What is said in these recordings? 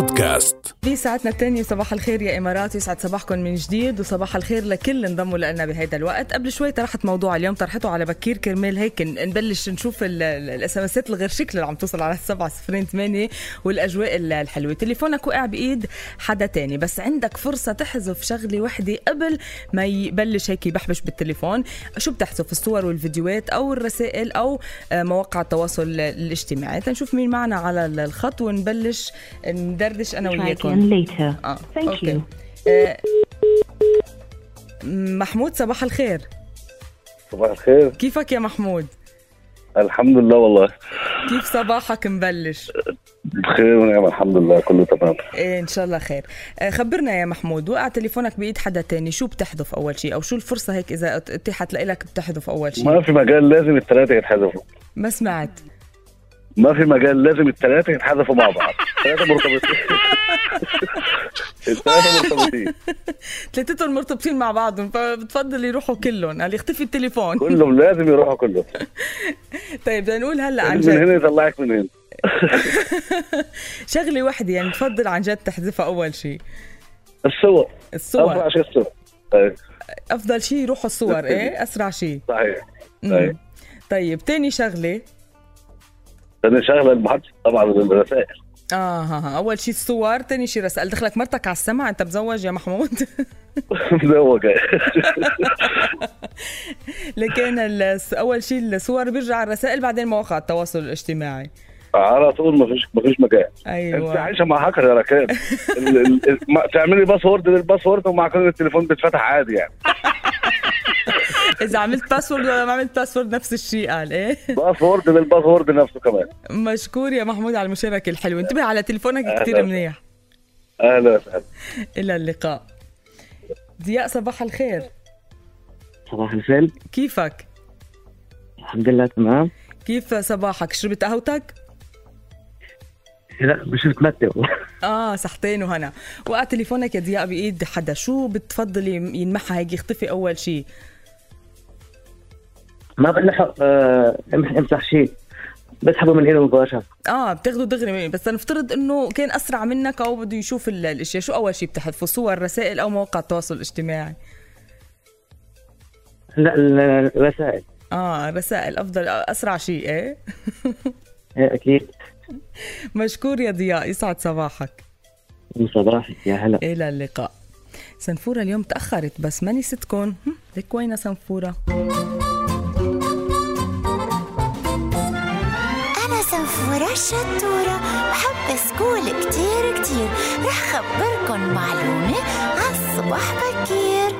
بودكاست. في ساعتنا الثانية صباح الخير يا إمارات يسعد صباحكم من جديد وصباح الخير لكل انضموا لنا بهذا الوقت. قبل شوي طرحت موضوع اليوم طرحته على بكير كرمال هيك نبلش نشوف ال SMS ات الغير شكل اللي عم توصل على السبعة صفرين ثمانية والأجواء الحلوة. تليفونك وقع بإيد حدا تاني بس عندك فرصة تحذف شغلة وحدة قبل ما يبلش هيك يبحبش بالتليفون. شو بتحذف الصور والفيديوهات أو الرسائل أو آه، مواقع التواصل الاجتماعي. تنشوف مين معنا على الخط ونبلش ندردش أنا وياكم. later. آه Thank أوكي. you. آه، محمود صباح الخير. صباح الخير. كيفك يا محمود؟ الحمد لله والله. كيف صباحك مبلش؟ بخير ونعم الحمد لله كله تمام. إيه إن شاء الله خير. آه، خبرنا يا محمود وقع تليفونك بإيد حدا تاني شو بتحذف أول شيء أو شو الفرصة هيك إذا اتيحت لك بتحذف أول شيء ما في مجال لازم الثلاثه يتحذفوا ما سمعت. ما في مجال لازم الثلاثه يتحذفوا مع بعض. الثلاثه مرتبطين. الثلاثه مرتبطين. ثلاثتهم مرتبطين مع بعضهم فبتفضل يروحوا كلهم قال يختفي التليفون. كلهم لازم يروحوا كلهم. طيب بدنا نقول هلا عن من جد. هنا يطلعك من هنا. شغلة وحدة يعني بتفضل عن جد تحذفها أول شيء الصور. الصور. اسرع شيء الصور. أي، أفضل شيء يروحوا الصور إيه؟ أسرع شيء صحيح. طيب تاني شغلة. ثاني شغلة المحادثه طبعا الرسائل آه ها ها أول شيء الصور تاني شيء رسائل. دخلك مرتك على السمع أنت مزوج يا محمود؟ مزوج. لكن أول شيء الصور بيرجع الرسائل بعدين مواقع التواصل الاجتماعي. على طول ما فيش ما فيش مجال. أنت أيوه عايشة مع هاكر يا ركان تعملي password لل password ومع كل التليفون بيتفتح عادي يعني. إذا عملت password ولا ما عملت password نفس الشيء قال إيه؟ password لل password نفسه كمان. مشكور يا محمود على المشاركه الحلوه انتبه على تليفونك كثير. منيح. أهلا وسهلا. إلى اللقاء. ضياء صباح الخير. صباح الخير. كيفك؟ الحمد لله تمام. كيف صباحك؟ شربت قهوتك؟ لا مش متمتع. آه صحتين وهنا. وقع تليفونك يا ضياء بإيد حدا. شو بتفضل يم- ينمحى هيك يختفي أول شيء. ما بلحق آه، امسح امسح شيء بسحبه من هنا مباشرة آه بتاخده دغري مني. بس نفترض إنه كان أسرع منك أو بده يشوف ال- الأشياء. شو أول شيء بتحذفه؟ صور رسائل أو مواقع التواصل الاجتماعي؟ لا ال- الرسائل. آه رسائل أفضل أسرع شيء إيه؟ إيه، أكيد. مشكور يا ضياء. يسعد صباحك. صباحك يا هلا. إلى اللقاء. سنفورة اليوم تأخرت بس ما نسيتكم هم، لك وين سنفورة؟ سنفورة الشطورة بحب سكول كتير كتير. رح خبركن معلومة عالصبح بكير.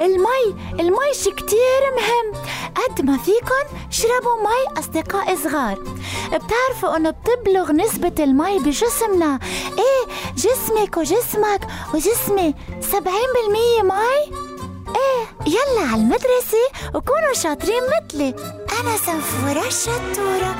المي المي شي كتير مهم. قد ما فيكن شربوا مي أصدقاء صغار. بتعرفوا إنه بتبلغ نسبة المي بجسمنا. إيه جسمك وجسمك وجسمي سبعين بالمية مي؟ إيه يلا على المدرسة وكونوا شاطرين مثلي. أنا سنفورة الشطورة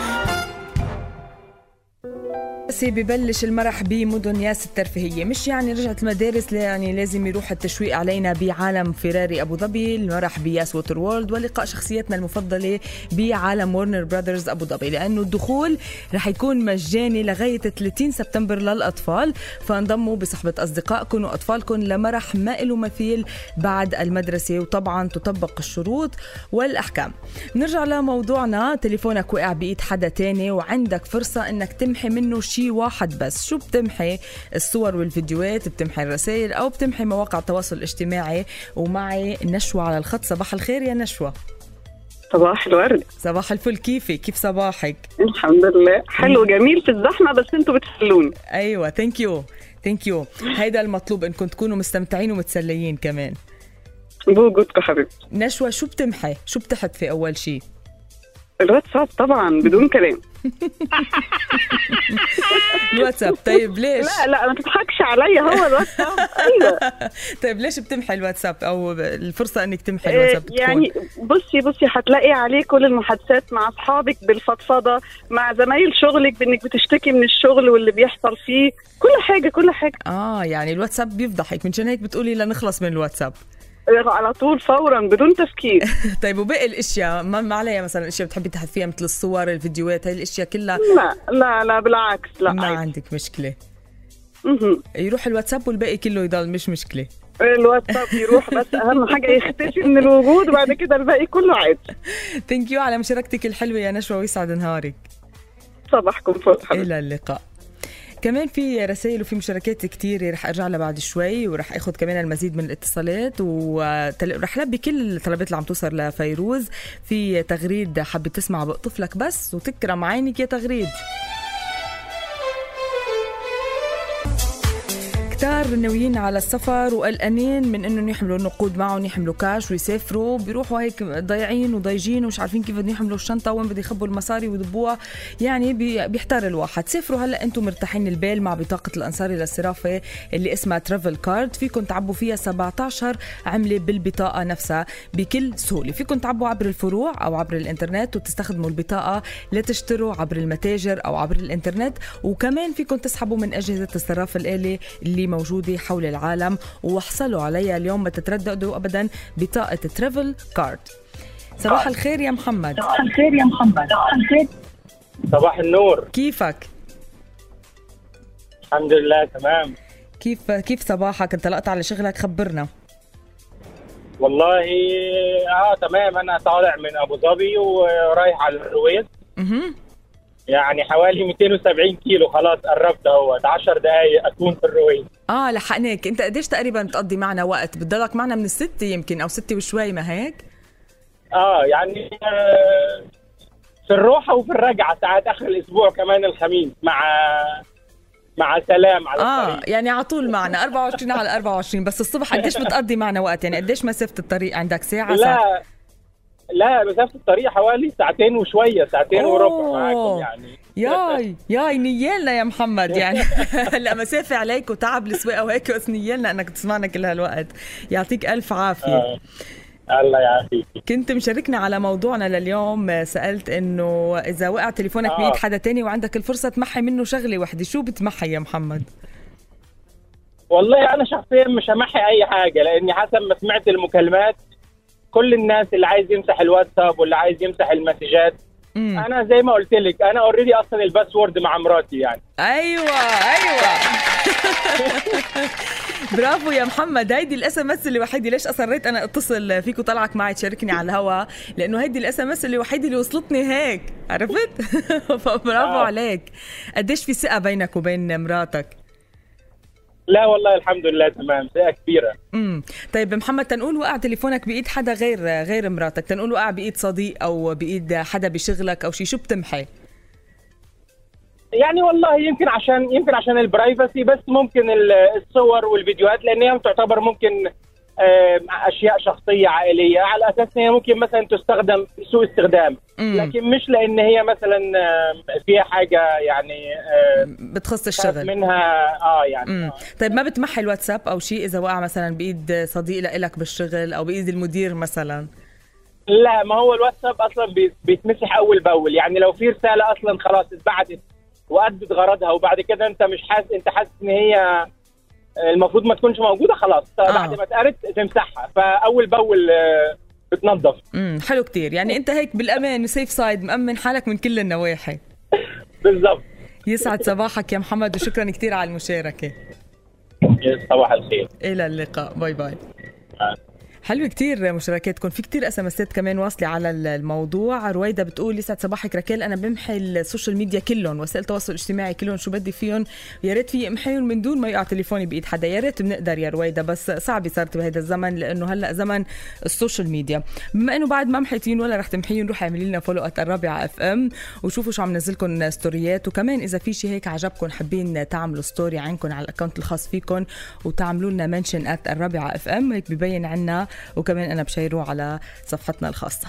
بس ببلش المرح بمدن ياس الترفيهية. مش يعني رجعت المدارس يعني لازم يروح التشويق علينا بعالم فيراري أبو ظبي. المرح بياس Waterworld ولقاء شخصياتنا المفضلة بعالم ورنر براذرز أبو ظبي. لأنه الدخول رح يكون مجاني لغاية 30 سبتمبر للأطفال. فانضموا بصحبة أصدقائكم وأطفالكم لمرح ما له مثيل بعد المدرسة. وطبعا تطبق الشروط والأحكام. نرجع لموضوعنا. تليفونك وقع بإيد حدا تاني وعندك فرصة إنك تمحي منه واحد بس. شو بتمحي الصور والفيديوهات؟ بتمحي الرسائل أو بتمحي مواقع التواصل الاجتماعي؟ ومعي نشوى على الخط. صباح الخير يا نشوى. صباح الورد. صباح الفل. كيفك؟ كيف صباحك؟ الحمد لله. حلو جميل في الزحمة بس أنتوا بتحلوني أيوه thank you thank you هيدا المطلوب إنكم تكونوا مستمتعين ومتسليين كمان. بوجودكم حبيبتي. نشوى شو بتمحي؟ شو بتحذفي أول شيء الواتساب طبعا بدون كلام. الواتساب. طيب ليش؟ لا لا ما تضحكش عليا هو الواتساب. أيوه. طيب ليش بتمحي الواتساب؟ أو الفرصة إنك تمحي آه، الواتساب بتكون. يعني بصي بصي هتلاقي عليه كل المحادثات مع أصحابك بالفضفضة مع زمايل شغلك بإنك بتشتكي من الشغل واللي بيحصل فيه. كل حاجة كل حاجة. آه يعني الواتساب بيفضحك. من هيك بتقولي لنخلص من الواتساب. على طول فورا بدون تفكير. طيب وباقي الأشياء؟ ما ما عليها مثلا أشياء بتحبي تحذفيها مثل الصور الفيديوهات هاي الأشياء كلها؟ لا لا لا بالعكس لا ما عادي. عندك مشكلة. مهم. يروح الواتساب والباقي كله يضل مش مشكلة. الواتساب يروح بس أهم حاجة يختفي من الوجود وبعد كده الباقي كله عادي. thank you على مشاركتك الحلوة يا نشوى ويسعد نهارك. صباحكم فل إلى اللقاء. كمان في رسائل وفي مشاركات كتير رح أرجع لها بعد شوي ورح آخذ كمان المزيد من الاتصالات ورح لبي كل الطلبات اللي عم توصل لفيروز في تغريد حابة تسمع بقطف لك بس وتكرم عينك يا تغريد. كتار ناويين على السفر وقلقانين من انهم يحملوا نقود معهم يحملوا كاش ويسافروا بيروحوا هيك ضايعين وضايجين ومش عارفين كيف بدهم يحملوا الشنطة وين بده يخبوا المصاري ويضبوها يعني بي- بيحتار الواحد. سافروا هلا أنتم مرتاحين البال مع بطاقة الانصاري للصرافه اللي اسمها travel card فيكم تعبوا فيها 17 عملة بالبطاقة نفسها بكل سهولة. فيكم تعبوا عبر الفروع أو عبر الإنترنت وتستخدموا البطاقة لتشتروا عبر المتاجر أو عبر الإنترنت. وكمان فيكم تسحبوا من أجهزة الصرافة الالي اللي موجودة حول العالم واحصلوا عليها اليوم. ما تترددوا ابدا بطاقة ترافل كارد صباح الخير يا محمد. صباح النور. كيفك؟ الحمد لله تمام. كيف كيف صباحك؟ انطلقت على شغلك خبرنا. والله آه تمام. أنا طالع من أبو ظبي ورايح على الرويس أها يعني حوالي 270 كيلو. خلاص قربت اهوت 10 دقائق أكون في الرويس آه لحقناك. أنت قديش تقريبا بتقضي معنا وقت؟ بتضلك معنا من الستة يمكن أو ستة وشوي ما هيك؟ آه يعني آه في الروحة وفي الرجعة ساعات آخر الأسبوع كمان الخميس مع مع سلام على آه الطريق. يعني على طول معنا. 24 على 24 بس الصبح قديش بتقضي معنا وقت؟ يعني قديش مسافة الطريق؟ عندك ساعة ساعة؟ لا مسافه الطريق حوالي ساعتين وشوية ساعتين أوه. وربع معاكم يعني ياي ياي نيالنا يا محمد يعني هلا مسافة عليك وتعب السواقة وهيك بس نيالنا إنك تسمعنا كل هالوقت يعطيك ألف عافية آه. الله يعافيك كنت مشاركنا على موضوعنا لليوم سألت إنه إذا وقع تليفونك آه. بيد حدا تاني وعندك الفرصة تمحي منه شغلة وحدة شو بتمحي يا محمد؟ والله أنا شخصيا مش همحي أي حاجة لأني حسب ما سمعت المكالمات كل الناس اللي عايز يمسح الواتساب واللي عايز يمسح المسجات مم. أنا زي ما قلت لك أنا already أصلا ال password مع مراتي يعني. أيوه أيوه. برافو يا محمد. هيدي ال SMS الوحيده ليش أصريت أنا أتصل فيك وطلعك معي تشاركني على الهوا؟ لأنه هيدي ال SMS الوحيده اللي وصلتني هيك عرفت؟ فبرافو آه. عليك. قديش في ثقة بينك وبين مراتك؟ لا والله الحمد لله تمام. ثقه كبيرة. امم طيب محمد تنقول وقع تليفونك بإيد حدا غير غير مراتك؟ تنقول وقع بإيد صديق أو بإيد حدا بشغلك أو شيء شو بتمحي؟ يعني والله يمكن عشان يمكن عشان البرايفسي بس ممكن ال- الصور والفيديوهات لأن هي تعتبر ممكن أشياء شخصية عائلية. على أساس إن هي ممكن مثلا تستخدم سوء استخدام. مم. لكن مش لأن هي مثلا فيها حاجة يعني بتخص الشغل. منها. آه يعني. امم طيب ما بتمحي الواتساب أو شيء إذا وقع مثلا بإيد صديق لإلك بالشغل أو بإيد المدير مثلا؟ لا ما هو الواتساب أصلا بي- بيتمسح أول بأول. يعني لو في رسالة أصلا خلاص اتبعتت وأدت غرضها وبعد كده أنت مش حاسس أنت حاسس إن هي المفروض ما تكونش موجودة خلاص. آه. بعد ما اتقرت تمسحها. فأول بأول آه، بتنظف. امم حلو كتير. يعني أنت هيك بالأمان safe side مأمن حالك من كل النواحي. بالظبط يسعد صباحك يا محمد وشكرا كتير على المشاركة. صباح الخير. إلى اللقاء. bye bye. حلو كتير مشاركاتكم في كتير اسمسات كمان واصلة على الموضوع. رويدة بتقول يسعد صباحك ركال أنا بمحي ال social media كلهم. وسائل التواصل الاجتماعي كلهم. شو بدي فيهم؟ يا ريت في امحيهم من دون ما يقع تليفوني بإيد حدا. يا ريت بنقدر يا رويدة بس صعبة صارت بهذا الزمن لأنه هلأ زمن ال social media. بما إنه بعد ما محيتين ولا رح تمحيهم روحي اعملي لنا follow at الرابعة FM وشوفوا شو عم نزلكم ستوريات وكمان إذا في شيء هيك عجبكم حابين تعملوا story عندكم على ال account الخاص فيكم وتعملوا لنا mention at الرابعة FM هيك ببين عنا وكمان أنا بشيره على صفحتنا الخاصة.